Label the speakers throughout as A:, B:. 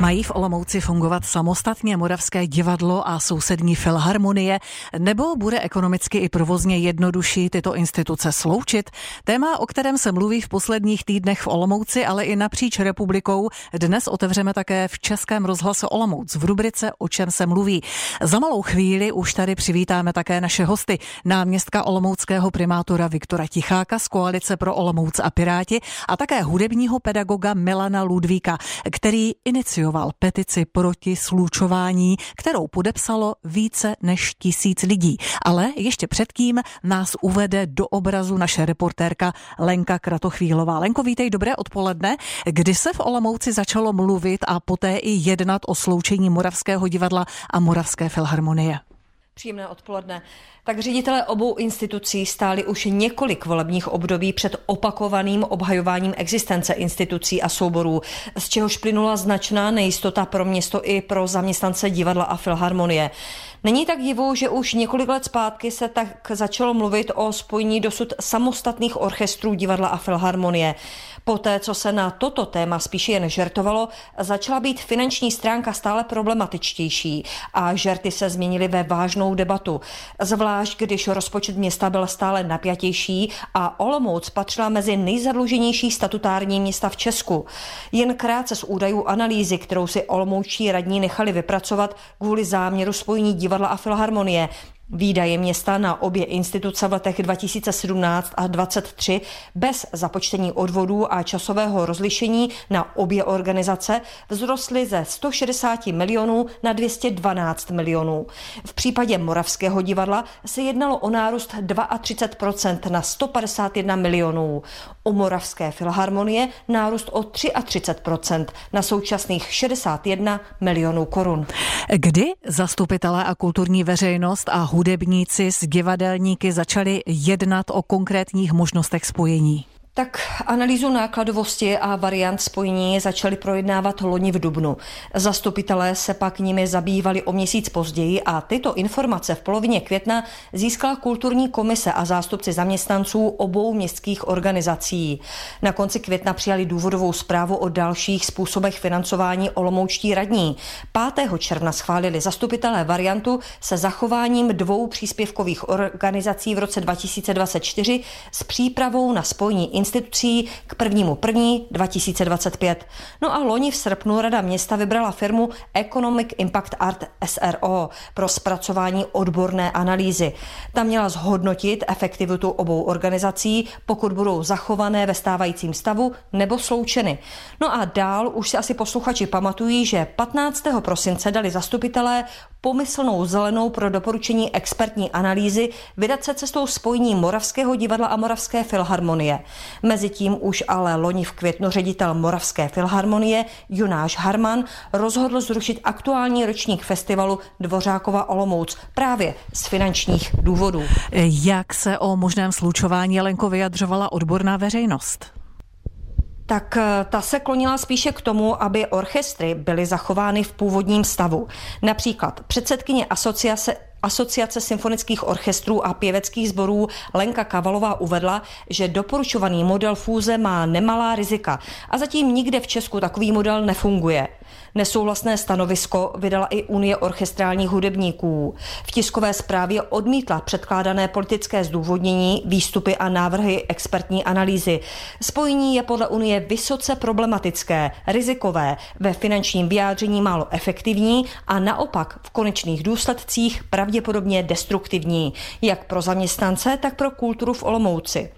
A: Mají v Olomouci fungovat samostatně Moravské divadlo a sousední filharmonie, nebo bude ekonomicky i provozně jednodušší tyto instituce sloučit? Téma, o kterém se mluví v posledních týdnech v Olomouci, ale i napříč republikou, dnes otevřeme také v Českém rozhlase Olomouc v rubrice O čem se mluví. Za malou chvíli už tady přivítáme také naše hosty, náměstka olomouckého primátora Viktora Ticháka z Koalice pro Olomouc a Piráti a také hudebního pedagoga Milana Ludvíka, který inicioval inicioval petici proti slučování, kterou podepsalo více než tisíc lidí. Ale ještě předtím nás uvede do obrazu naše reportérka Lenka Kratochvílová. Lenko, vítej, dobré odpoledne. Kdy se v Olomouci začalo mluvit a poté i jednat o sloučení Moravského divadla a Moravské filharmonie?
B: Příjemné odpoledne. Tak ředitelé obou institucí stáli už několik volebních období před opakovaným obhajováním existence institucí a souborů, z čehož plynula značná nejistota pro město i pro zaměstnance divadla a filharmonie. Není tak divu, že už několik let zpátky se tak začalo mluvit o spojení dosud samostatných orchestrů divadla a filharmonie. Poté, co se na toto téma spíše jen žertovalo, začala být finanční stránka stále problematičtější a žerty se změnily ve vážnou debatu. Zvlášť, když rozpočet města byl stále napjatější a Olomouc patřila mezi nejzadluženější statutární města v Česku. Jen krátce z údajů analýzy, kterou si Olomoučtí radní nechali vypracovat kvůli záměru spojení divadla a filharmonie, Výdaje města na obě instituce v letech 2017 a 2023 bez započtení odvodů a časového rozlišení na obě organizace vzrostly ze 160 milionů na 212 milionů. V případě Moravského divadla se jednalo o nárůst 32% na 151 milionů. U Moravské filharmonie nárůst o 33% na současných 61 milionů korun.
A: Kdy zastupitelé a kulturní veřejnost a hudebníci s divadelníky začali jednat o konkrétních možnostech spojení?
B: Tak analýzu nákladovosti a variant spojení začali projednávat loni v Dubnu. Zastupitelé se pak nimi zabývali o měsíc později a tyto informace v polovině května získala kulturní komise a zástupci zaměstnanců obou městských organizací. Na konci května přijali důvodovou zprávu o dalších způsobech financování olomoučtí radní. 5. června schválili zastupitelé variantu se zachováním dvou příspěvkových organizací v roce 2024 s přípravou na spojení institucí k 1. 1. 2025. No a loni v srpnu Rada města vybrala firmu Economic Impact Art SRO pro zpracování odborné analýzy. Ta měla zhodnotit efektivitu obou organizací, pokud budou zachované ve stávajícím stavu nebo sloučeny. No a dál už si asi posluchači pamatují, že 15. prosince dali zastupitelé pomyslnou zelenou pro doporučení expertní analýzy vydat se cestou spojení Moravského divadla a Moravské filharmonie. Mezitím už ale loni v květnu ředitel Moravské filharmonie Junáš Harman rozhodl zrušit aktuální ročník festivalu Dvořákova Olomouc právě z finančních důvodů.
A: Jak se o možném slučování Lenko vyjadřovala odborná veřejnost?
B: Tak eh, ta se klonila spíše k tomu, aby orchestry byly zachovány v původním stavu. Například předsedkyně asociace Asociace symfonických orchestrů a pěveckých sborů Lenka Kavalová uvedla, že doporučovaný model fúze má nemalá rizika a zatím nikde v Česku takový model nefunguje. Nesouhlasné stanovisko vydala i Unie orchestrálních hudebníků. V tiskové zprávě odmítla předkládané politické zdůvodnění, výstupy a návrhy expertní analýzy. Spojení je podle Unie vysoce problematické, rizikové, ve finančním vyjádření málo efektivní a naopak v konečných důsledcích pravděpodobně destruktivní, jak pro zaměstnance, tak pro kulturu v Olomouci.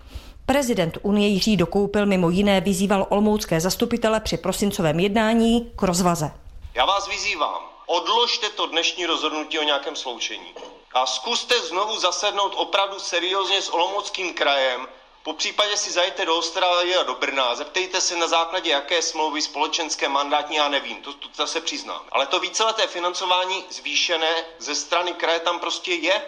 B: Prezident Unie Jiří Dokoupil mimo jiné vyzýval olomoucké zastupitele při prosincovém jednání k rozvaze.
C: Já vás vyzývám, odložte to dnešní rozhodnutí o nějakém sloučení a zkuste znovu zasednout opravdu seriózně s Olomouckým krajem, po případě si zajďte do Ostravy a do Brna, zeptejte se na základě jaké smlouvy společenské mandátní, já nevím, to, to, to se přiznám. Ale to víceleté financování zvýšené ze strany kraje tam prostě je.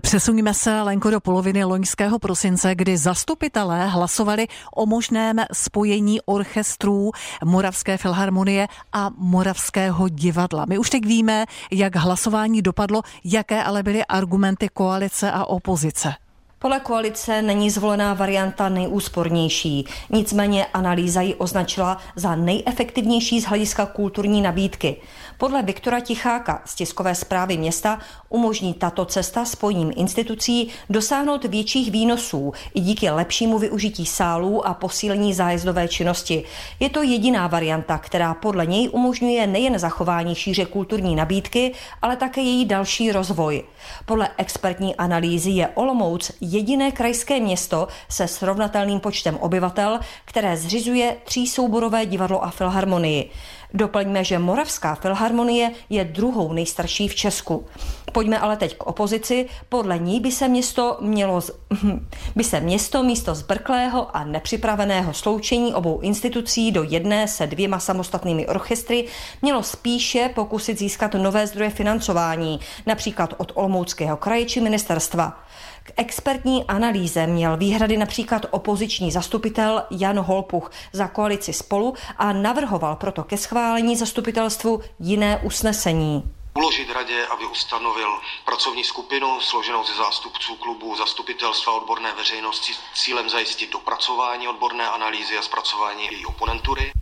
A: Přesuníme se, Lenko, do poloviny loňského prosince, kdy zastupitelé hlasovali o možném spojení orchestrů Moravské filharmonie a Moravského divadla. My už teď víme, jak hlasování dopadlo, jaké ale byly argumenty koalice a opozice.
B: Podle koalice není zvolená varianta nejúspornější, nicméně analýza ji označila za nejefektivnější z hlediska kulturní nabídky. Podle Viktora Ticháka z tiskové zprávy města umožní tato cesta spojením institucí dosáhnout větších výnosů i díky lepšímu využití sálů a posílení zájezdové činnosti. Je to jediná varianta, která podle něj umožňuje nejen zachování šíře kulturní nabídky, ale také její další rozvoj. Podle expertní analýzy je Olomouc jediné krajské město se srovnatelným počtem obyvatel, které zřizuje třísouborové divadlo a filharmonii. Doplňme, že Moravská filharmonie je druhou nejstarší v Česku. Pojďme ale teď k opozici. Podle ní by se město mělo z... by se město místo zbrklého a nepřipraveného sloučení obou institucí do jedné se dvěma samostatnými orchestry mělo spíše pokusit získat nové zdroje financování, například od Olomouckého kraje či ministerstva. K expertní analýze měl výhrady například opoziční zastupitel Jan Holpuch za koalici spolu a navrhoval proto ke schválení zastupitelstvu jiné usnesení
D: uložit radě, aby ustanovil pracovní skupinu složenou ze zástupců klubu zastupitelstva odborné veřejnosti s cílem zajistit dopracování odborné analýzy a zpracování její oponentury.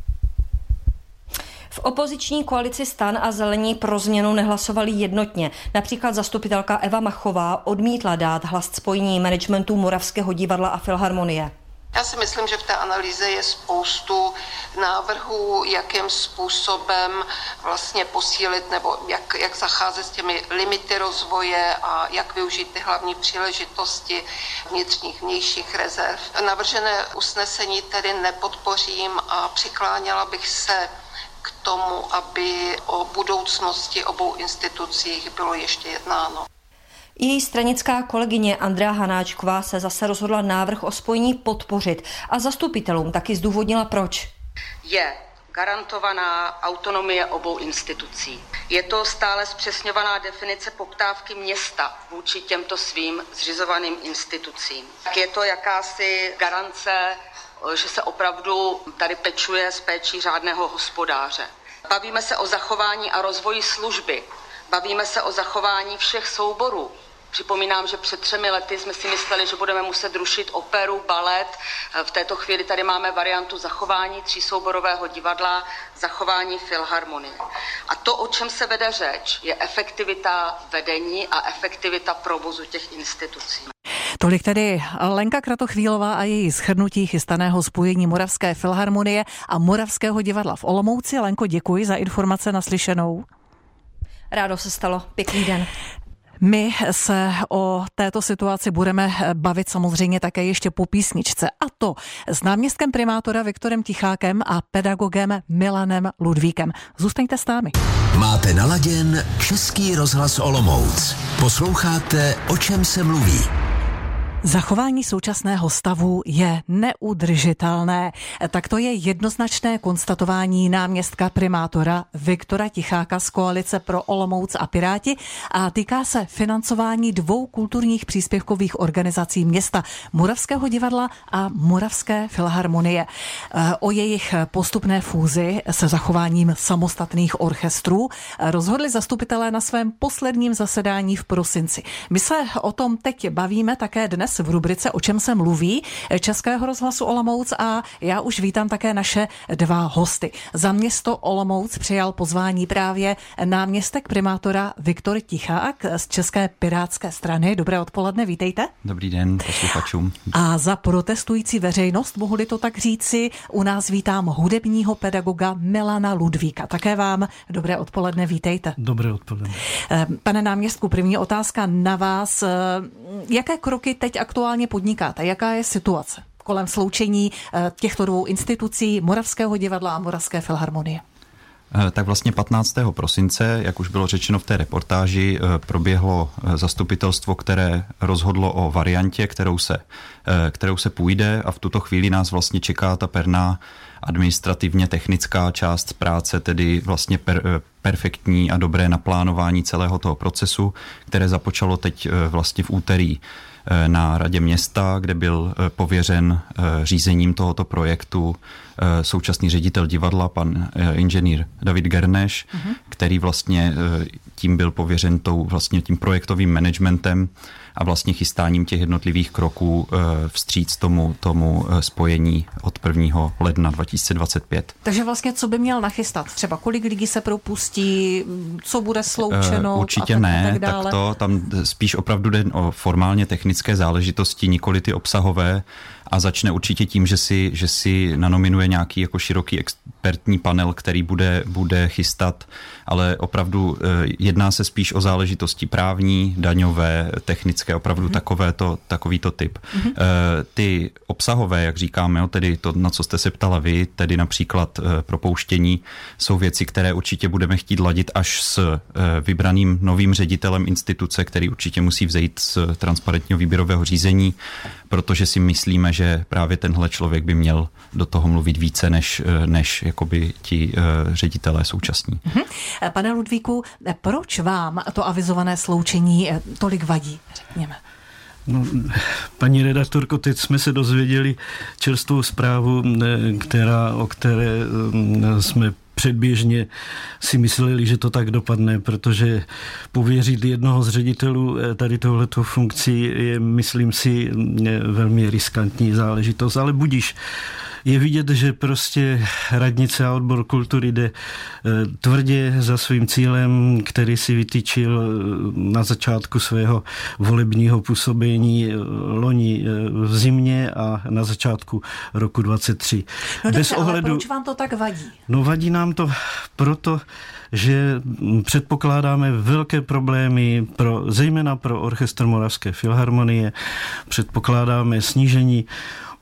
B: V opoziční koalici stan a zelení pro změnu nehlasovali jednotně. Například zastupitelka Eva Machová odmítla dát hlas spojení managementu Moravského divadla a Filharmonie.
E: Já si myslím, že v té analýze je spoustu návrhů, jakým způsobem vlastně posílit nebo jak, jak zacházet s těmi limity rozvoje a jak využít ty hlavní příležitosti vnitřních vnějších rezerv. Navržené usnesení tedy nepodpořím a přikláněla bych se k tomu, aby o budoucnosti obou institucích bylo ještě jednáno.
B: Její stranická kolegyně Andrea Hanáčková se zase rozhodla návrh o spojení podpořit a zastupitelům taky zdůvodnila proč.
F: Je garantovaná autonomie obou institucí. Je to stále zpřesňovaná definice poptávky města vůči těmto svým zřizovaným institucím. Je to jakási garance že se opravdu tady pečuje s péčí řádného hospodáře. Bavíme se o zachování a rozvoji služby. Bavíme se o zachování všech souborů. Připomínám, že před třemi lety jsme si mysleli, že budeme muset rušit operu, balet. V této chvíli tady máme variantu zachování třísouborového divadla, zachování filharmonie. A to, o čem se vede řeč, je efektivita vedení a efektivita provozu těch institucí.
A: Tolik tedy Lenka Kratochvílová a její schrnutí chystaného spojení Moravské filharmonie a Moravského divadla v Olomouci. Lenko, děkuji za informace naslyšenou.
B: Rádo se stalo. Pěkný den.
A: My se o této situaci budeme bavit samozřejmě také ještě po písničce. A to s náměstkem primátora Viktorem Tichákem a pedagogem Milanem Ludvíkem. Zůstaňte s námi.
G: Máte naladěn Český rozhlas Olomouc. Posloucháte, o čem se mluví.
A: Zachování současného stavu je neudržitelné. Tak to je jednoznačné konstatování náměstka primátora Viktora Ticháka z koalice pro Olomouc a Piráti a týká se financování dvou kulturních příspěvkových organizací města Moravského divadla a Moravské filharmonie. O jejich postupné fúzi se zachováním samostatných orchestrů rozhodli zastupitelé na svém posledním zasedání v prosinci. My se o tom teď bavíme také dnes v rubrice O čem se mluví Českého rozhlasu Olomouc a já už vítám také naše dva hosty. Za město Olomouc přijal pozvání právě náměstek primátora Viktor Tichák z České pirátské strany. Dobré odpoledne, vítejte.
H: Dobrý den posluchačům.
A: A za protestující veřejnost, mohu to tak říci, u nás vítám hudebního pedagoga Milana Ludvíka. Také vám dobré odpoledne, vítejte.
I: Dobré odpoledne.
A: Eh, pane náměstku, první otázka na vás. Eh, jaké kroky teď aktuálně podnikáte? Jaká je situace kolem sloučení eh, těchto dvou institucí Moravského divadla a Moravské filharmonie?
H: Eh, tak vlastně 15. prosince, jak už bylo řečeno v té reportáži, eh, proběhlo zastupitelstvo, které rozhodlo o variantě, kterou se, kterou se půjde a v tuto chvíli nás vlastně čeká ta perná administrativně technická část práce, tedy vlastně per, perfektní a dobré naplánování celého toho procesu, které započalo teď vlastně v úterý na radě města, kde byl eh, pověřen eh, řízením tohoto projektu současný ředitel divadla, pan inženýr David Gerneš, uh-huh. který vlastně tím byl pověřen tou, vlastně tím projektovým managementem a vlastně chystáním těch jednotlivých kroků vstříc tomu, tomu spojení od 1. ledna 2025.
A: Takže vlastně co by měl nachystat? Třeba kolik lidí se propustí, co bude sloučeno?
H: Určitě a tak, ne, a tak, dále. tak to tam spíš opravdu jde o formálně technické záležitosti, nikoli ty obsahové a začne určitě tím, že si, že si nanominuje nějaký jako široký expertní panel, který bude, bude chystat, ale opravdu eh, jedná se spíš o záležitosti právní, daňové, technické, opravdu mm-hmm. takovéto, takovýto typ. Mm-hmm. Ty obsahové, jak říkáme, jo, tedy to, na co jste se ptala vy, tedy například eh, propouštění, jsou věci, které určitě budeme chtít ladit až s vybraným novým ředitelem instituce, který určitě musí vzejít z transparentního výběrového řízení, protože si myslíme, že právě tenhle člověk by měl do toho mluvit více než, než jakoby ti uh, ředitelé současní.
A: Mhm. Pane Ludvíku, proč vám to avizované sloučení eh, tolik vadí, řekněme?
I: No, paní redaktorko, teď jsme se dozvěděli čerstvou zprávu, eh, která, o které jsme předběžně si mysleli, že to tak dopadne, protože pověřit jednoho z ředitelů tady tohleto funkcí je, myslím si, velmi riskantní záležitost, ale budíš je vidět, že prostě radnice a odbor kultury jde eh, tvrdě za svým cílem, který si vytýčil eh, na začátku svého volebního působení eh, loni v zimě a na začátku roku 23.
A: No Bez dobře, ohledu... ale proč vám to tak vadí?
I: No vadí nám to proto, že předpokládáme velké problémy pro, zejména pro orchestr Moravské filharmonie, předpokládáme snížení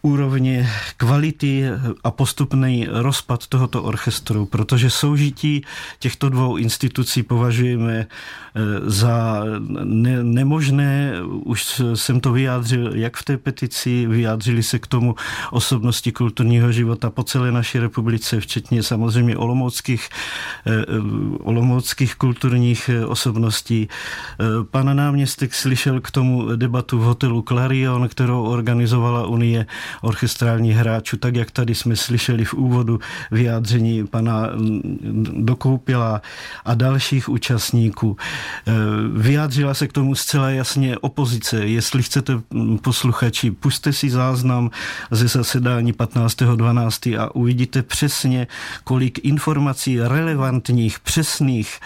I: úrovni kvality a postupný rozpad tohoto orchestru, protože soužití těchto dvou institucí považujeme eh, za ne- nemožné. Už jsem to vyjádřil jak v té petici, vyjádřili se k tomu osobnosti kulturního života po celé naší republice, včetně samozřejmě olomouckých, eh, olomouckých kulturních osobností. Eh, pan náměstek slyšel k tomu debatu v hotelu Clarion, kterou organizovala Unie orchestrálních hráčů, tak jak tady jsme slyšeli v úvodu vyjádření pana Dokoupila a dalších účastníků. E, vyjádřila se k tomu zcela jasně opozice. Jestli chcete posluchači, puste si záznam ze zasedání 15.12. a uvidíte přesně, kolik informací relevantních, přesných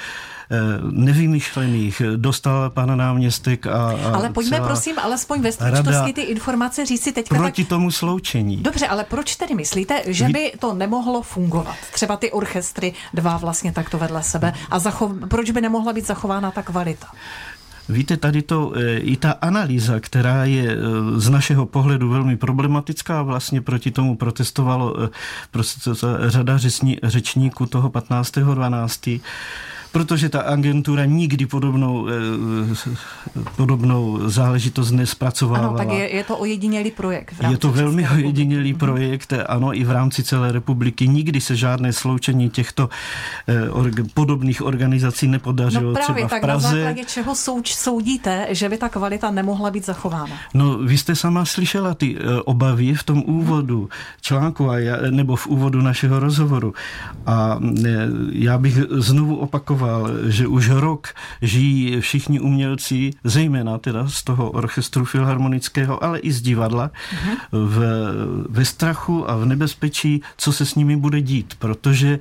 I: nevymyšlených dostal pan náměstek a, a
A: Ale pojďme prosím alespoň ve stručnosti ty informace říct si teďka
I: proti tak... tomu sloučení.
A: Dobře, ale proč tedy myslíte, že by to nemohlo fungovat? Třeba ty orchestry dva vlastně takto vedle sebe a zachov... proč by nemohla být zachována ta kvalita?
I: Víte, tady to eh, i ta analýza, která je eh, z našeho pohledu velmi problematická, vlastně proti tomu protestovalo prostě řada řečníků toho 15.12 protože ta agentura nikdy podobnou, eh, podobnou záležitost nespracovala.
A: Ano, tak je, je to ojedinělý projekt.
I: je to velmi ojedinělý. Mhm. projekt, ano, i v rámci celé republiky. Nikdy se žádné sloučení těchto eh, org, podobných organizací nepodařilo.
A: No právě,
I: třeba
A: tak
I: v Praze.
A: na základě čeho souč, soudíte, že by ta kvalita nemohla být zachována?
I: No, vy jste sama slyšela ty eh, obavy v tom úvodu článku a já, nebo v úvodu našeho rozhovoru. A já bych znovu opakoval, zmiňoval, že už rok žijí všichni umělci, zejména teda z toho orchestru filharmonického, ale i z divadla, uh-huh. v, ve strachu a v nebezpečí, co se s nimi bude dít, protože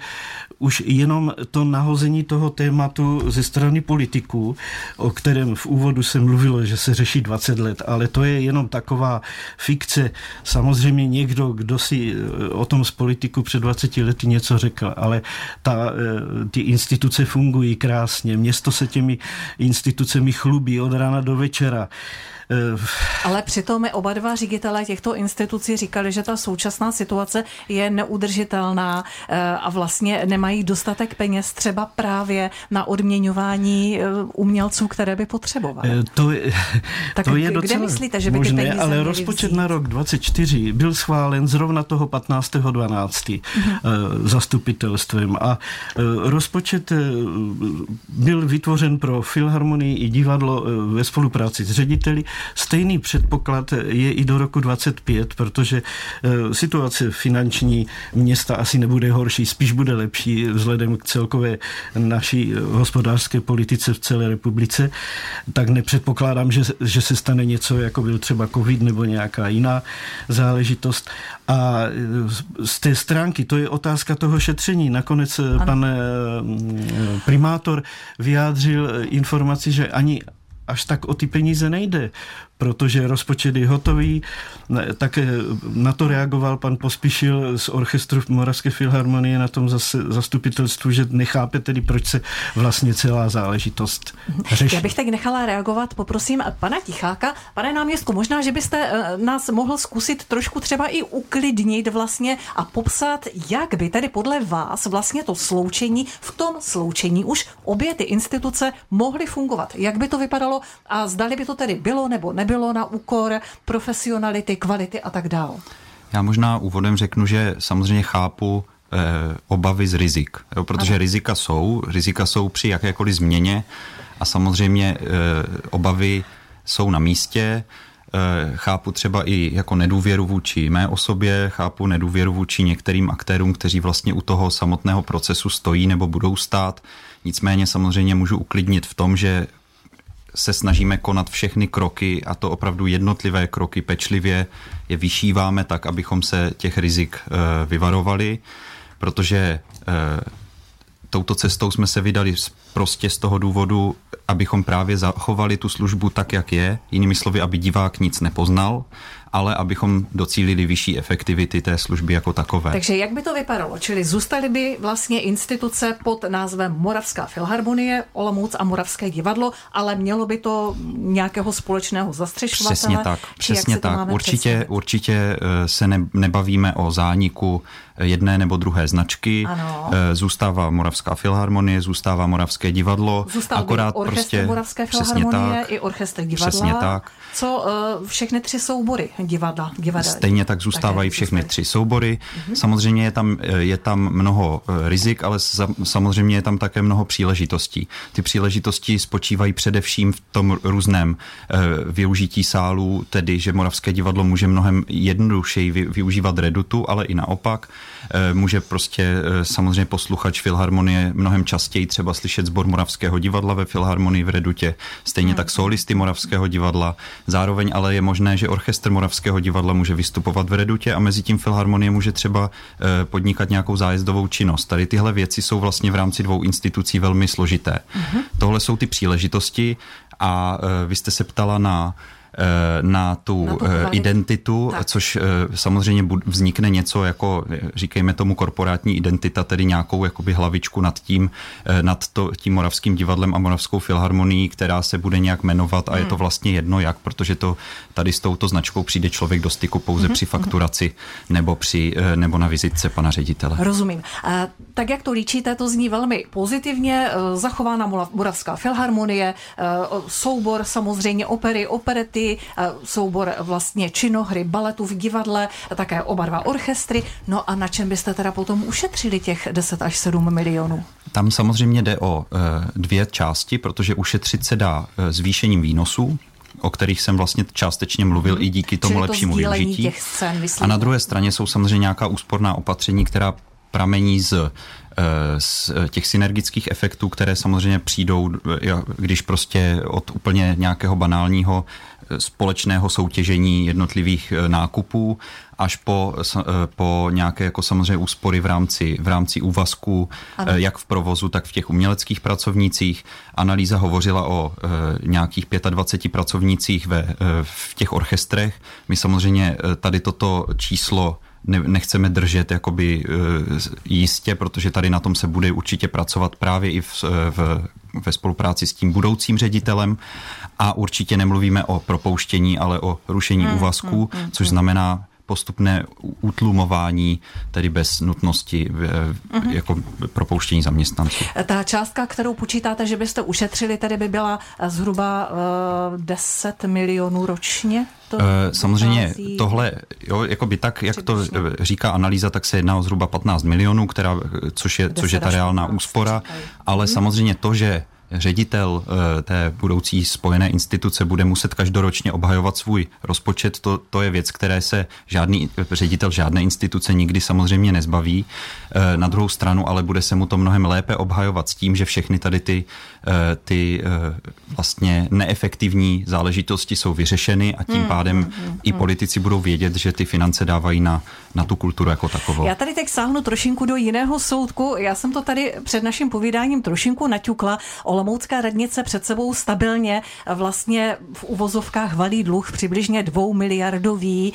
I: už jenom to nahození toho tématu ze strany politiků, o kterém v úvodu se mluvilo, že se řeší 20 let, ale to je jenom taková fikce. Samozřejmě někdo, kdo si eh, o tom z politiku před 20 lety něco řekl, ale ta, eh, ty instituce fungují krásně, město se těmi institucemi chlubí od rána do večera.
A: Eh, Ale přitom my oba dva ředitelé těchto institucí říkali, že ta současná situace je neudržitelná eh, a vlastně nemají dostatek peněz třeba právě na odměňování eh, umělců, které by potřebovali.
I: To je,
A: tak
I: to je
A: kde
I: docela
A: myslíte, že by možné, ty peníze
I: ale rozpočet vzít? na rok 24 byl schválen zrovna toho 15.12. Mm-hmm. zastupitelstvem a rozpočet byl vytvořen pro filharmonii i divadlo ve spolupráci s řediteli stejný předpoklad je i do roku 25, protože situace finanční města asi nebude horší, spíš bude lepší vzhledem k celkové naší hospodářské politice v celé republice, tak nepředpokládám, že, že se stane něco, jako byl třeba covid nebo nějaká jiná záležitost. A z té stránky, to je otázka toho šetření. Nakonec ano. pan primátor vyjádřil informaci, že ani až tak o ty peníze nejde, protože rozpočet je hotový. Také na to reagoval pan Pospíšil z orchestru Moravské filharmonie na tom zase zastupitelstvu, že nechápe tedy, proč se vlastně celá záležitost řeší.
A: Já bych tak nechala reagovat, poprosím pana Ticháka. Pane náměstku, možná, že byste eh, nás mohl zkusit trošku třeba i uklidnit vlastně a popsat, jak by tedy podle vás vlastně to sloučení, v tom sloučení už obě ty instituce mohly fungovat. Jak by to vypadalo a zdali by to tedy bylo nebo ne nebylo na úkor profesionality, kvality a tak dále?
H: Já možná úvodem řeknu, že samozřejmě chápu eh, obavy z rizik, jo, protože ano. rizika jsou, rizika jsou při jakékoliv změně a samozřejmě eh, obavy jsou na místě. Eh, chápu třeba i jako nedůvěru vůči mé osobě, chápu nedůvěru vůči některým aktérům, kteří vlastně u toho samotného procesu stojí nebo budou stát. Nicméně samozřejmě můžu uklidnit v tom, že se snažíme konat všechny kroky a to opravdu jednotlivé kroky pečlivě je vyšíváme tak, abychom se těch rizik eh, vyvarovali, protože eh, touto cestou jsme se vydali prostě z toho důvodu, abychom právě zachovali tu službu tak, jak je, jinými slovy, aby divák nic nepoznal, ale abychom docílili vyšší efektivity té služby jako takové.
A: Takže jak by to vypadalo? Čili zůstaly by vlastně instituce pod názvem Moravská filharmonie, Olomouc a Moravské divadlo, ale mělo by to nějakého společného zastřešovatele?
H: Přesně tak, přesně tak. Určitě, určitě eh, se ne, nebavíme o zániku jedné nebo druhé značky. Ano. Eh, zůstává Moravská filharmonie, zůstává Moravské divadlo.
A: Zůstal akorát prostě Moravské filharmonie tak, i orchestr divadla.
H: Přesně tak.
A: Co uh, všechny tři soubory divadla?
H: divadla Stejně tak zůstávají všechny tři soubory. Uh-huh. Samozřejmě je tam, eh, je tam mnoho rizik, ale samozřejmě je tam také mnoho příležitostí. Ty příležitosti spočívají především v tom různém využití sálů, tedy že Moravské divadlo může mnohem jednodušeji využívat redutu, ale i naopak. Eh, může prostě eh, samozřejmě posluchač Filharmonie mnohem častěji třeba slyšet sbor Moravského divadla ve Filharmonii v Redutě, stejně hmm. tak solisty Moravského divadla. Zároveň ale je možné, že orchestr Moravského divadla může vystupovat v Redutě a mezi tím Filharmonie může třeba eh, podnikat nějakou zájezdovou činnost. Tady tyhle věci jsou vlastně v rámci dvou institucí velmi složité. Hmm. Tohle jsou ty příležitosti a vy jste se ptala na Eh, na tu, na eh, identitu, tak. což eh, samozřejmě vznikne něco jako, říkejme tomu, korporátní identita, tedy nějakou jakoby hlavičku nad tím, nad to, tím Moravským divadlem a Moravskou filharmonií, která se bude nějak jmenovat a hmm. je to hmm. vlastně jedno jak, protože to tady s touto značkou přijde člověk do styku pouze hmm. při fakturaci nebo, při, nebo na vizitce pana ředitele.
A: Rozumím. A, tak jak to líčíte, to zní velmi pozitivně. Zachována Moravská filharmonie, soubor samozřejmě opery, operety, Eh, soubor vlastně činohry, baletu v divadle, také oba dva orchestry. No a na čem byste teda potom ušetřili těch 10 až 7 milionů?
H: Tam samozřejmě jde o eh, dvě části, protože ušetřit se dá eh, zvýšením výnosů, o kterých jsem vlastně částečně mluvil i díky tomu
A: Čili
H: lepšímu
A: to
H: využití.
A: Těch scén,
H: a na druhé straně jsou samozřejmě nějaká úsporná opatření, která pramení z z těch synergických efektů, které samozřejmě přijdou, když prostě od úplně nějakého banálního společného soutěžení jednotlivých eh, nákupů až po, eh, po nějaké jako samozřejmě úspory v rámci, v rámci úvazku, ano. Eh, jak v provozu, tak v těch uměleckých pracovnících. Analýza hovořila o nějakých 25 pracovnících ve, v těch orchestrech. My samozřejmě tady toto číslo ne, nechceme držet jakoby jistě, protože tady na tom se bude určitě pracovat právě i v, v, ve spolupráci s tím budoucím ředitelem. A určitě nemluvíme o propouštění, ale o rušení hmm, úvazků, hmm, hmm, což znamená postupné utlumování, tedy bez nutnosti uh-huh. jako propouštění zaměstnanců.
A: Ta částka, kterou počítáte, že byste ušetřili, tedy by byla zhruba uh, 10 milionů ročně?
H: To Samozřejmě vychází... tohle, jo, jako by tak, jak to říká analýza, tak se jedná o zhruba 15 milionů, která, což je, což je ta reálná úspora, ale hmm. samozřejmě to, že ředitel té budoucí spojené instituce bude muset každoročně obhajovat svůj rozpočet, to, to je věc, které se žádný ředitel žádné instituce nikdy samozřejmě nezbaví. Na druhou stranu ale bude se mu to mnohem lépe obhajovat s tím, že všechny tady ty, ty vlastně neefektivní záležitosti jsou vyřešeny a tím hmm, pádem hmm, hmm, i politici budou vědět, že ty finance dávají na, na tu kulturu jako takovou.
A: Já tady teď sáhnu trošinku do jiného soudku. Já jsem to tady před naším povídáním trošinku naťukla. Olomoucká radnice před sebou stabilně vlastně v uvozovkách valí dluh přibližně dvou miliardový.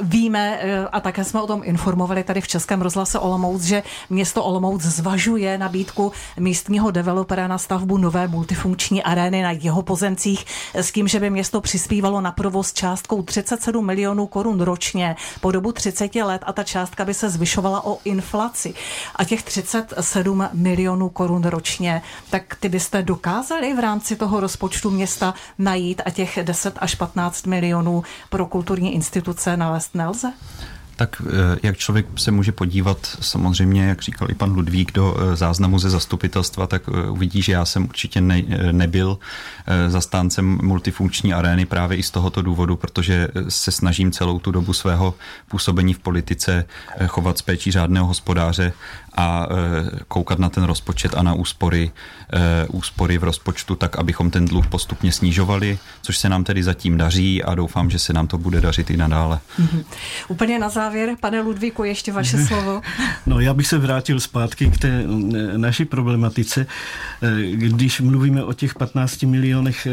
A: Víme, eh, a také jsme o tom informovali tady v Českém rozhlase Olomouc, že město Olomouc zvažuje nabídku místního developera na stavbu nové multifunkční arény na jeho pozemcích s tím, že by město přispívalo na provoz částkou 37 milionů korun ročně po dobu 30 let a ta částka by se zvyšovala o inflaci. A těch 37 milionů korun ročně, tak ty byste dokázali v rámci toho rozpočtu města najít a těch 10 až 15 milionů pro kulturní instituce nalézt Carsten
H: Tak eh, jak člověk se může podívat, samozřejmě, jak říkal i pan Ludvík, do eh, záznamu ze zastupitelstva, tak eh, uvidí, že já jsem určitě ne, nebyl zastáncem multifunkční arény právě i z tohoto důvodu, protože se snažím celou tu dobu svého působení v politice chovat s péčí řádného hospodáře a koukat na ten rozpočet a na úspory, úspory v rozpočtu tak, abychom ten dluh postupně snižovali, což se nám tedy zatím daří a doufám, že se nám to bude dařit i nadále. Mm-hmm.
A: Úplně na závěr, pane Ludvíku, ještě vaše slovo.
I: No, já bych se vrátil zpátky k té naší problematice. Když mluvíme o těch 15 milionech,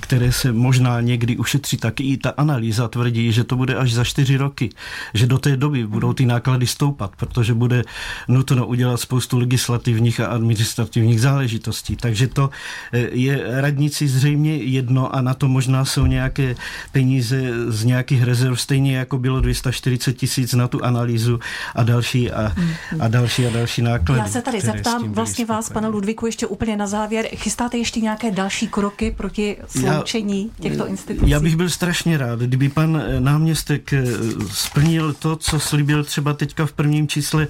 I: které se možná někdy ušetří, tak i ta analýza tvrdí, že to bude až za 4 roky, že do té doby budou ty náklady stoupat, protože bude nutno udělat spoustu legislativních a administrativních záležitostí. Takže to eh, je radnici zřejmě jedno a na to možná jsou nějaké peníze z nějakých rezerv, stejně jako bylo 240 tisíc na tu analýzu a další a, a další a další náklady.
A: Já se tady zeptám vlastně vás, pana Ludvíku, ještě úplně na závěr. Chystáte ještě nějaké další kroky proti sloučení já, těchto institucí?
I: Já bych byl strašně rád, kdyby pan eh, náměstek eh, splnil to, co slíbil třeba teďka v prvním čísle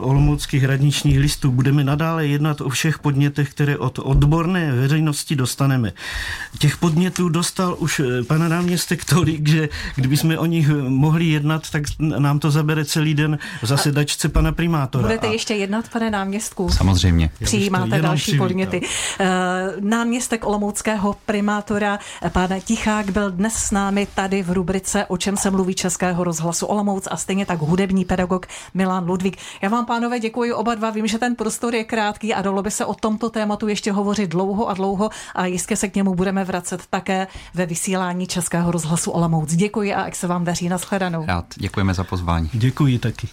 I: olomouckých radničních listů budeme nadále jednat o všech podnětech, které od odborné veřejnosti dostaneme. Těch podnětů dostal už eh, pan náměstek tolik, že kdybychom o nich mohli jednat, tak nám to zabere celý den v zasedačce pana primátora.
A: Budete a... ještě jednat, pane náměstku?
H: Samozřejmě.
A: Přijímáte další podněty. Eh, náměstek olomouckého primátora, eh, pan Tichák, byl dnes s námi tady v rubrice O čem se mluví Českého rozhlasu Olomouc a stejně tak hudební pedagog Milan Ludvík. Já vám, pánové, děkuji oba dva. Vím, že ten prostor je krátký a dalo by se o tomto tématu ještě hovořit dlouho a dlouho a jistě se k němu budeme vracet také ve vysílání Českého rozhlasu Olomouc. Děkuji a jak se vám daří. Nashledanou.
H: Rád. Děkujeme za pozvání.
I: Děkuji taky.